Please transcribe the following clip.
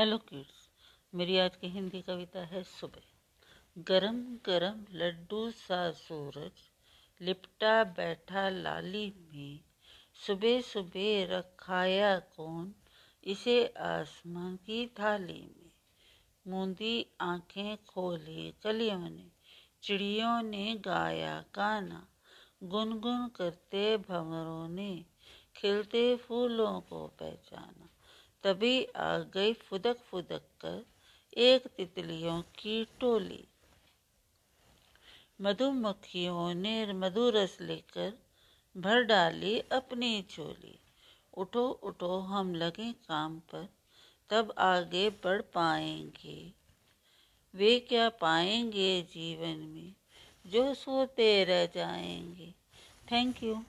Hello kids मेरी आज की हिंदी कविता है सुबह। गरम गरम लड्डू सा सूरज, लिपटा बैठा लाली में, सुबह सुबह रखाया कौन इसे आसमान की थाली में। मूंदी आँखें खोली, कलियों ने, चिड़ियों ने गाया गाना, गुनगुन करते भंवरों ने, खिलते फूलों को पहचाना। तभी आ गई फुदक फुदक कर एक तितलियों की टोली। मधुमक्खियों ने मधुरस लेकर भर डाली अपनी झोली उठो उठो, हम लगे काम पर, तब आगे बढ़ पाएँगे। वे क्या पाएँगे जीवन में, जो सोते रह जाएँगे। Thank you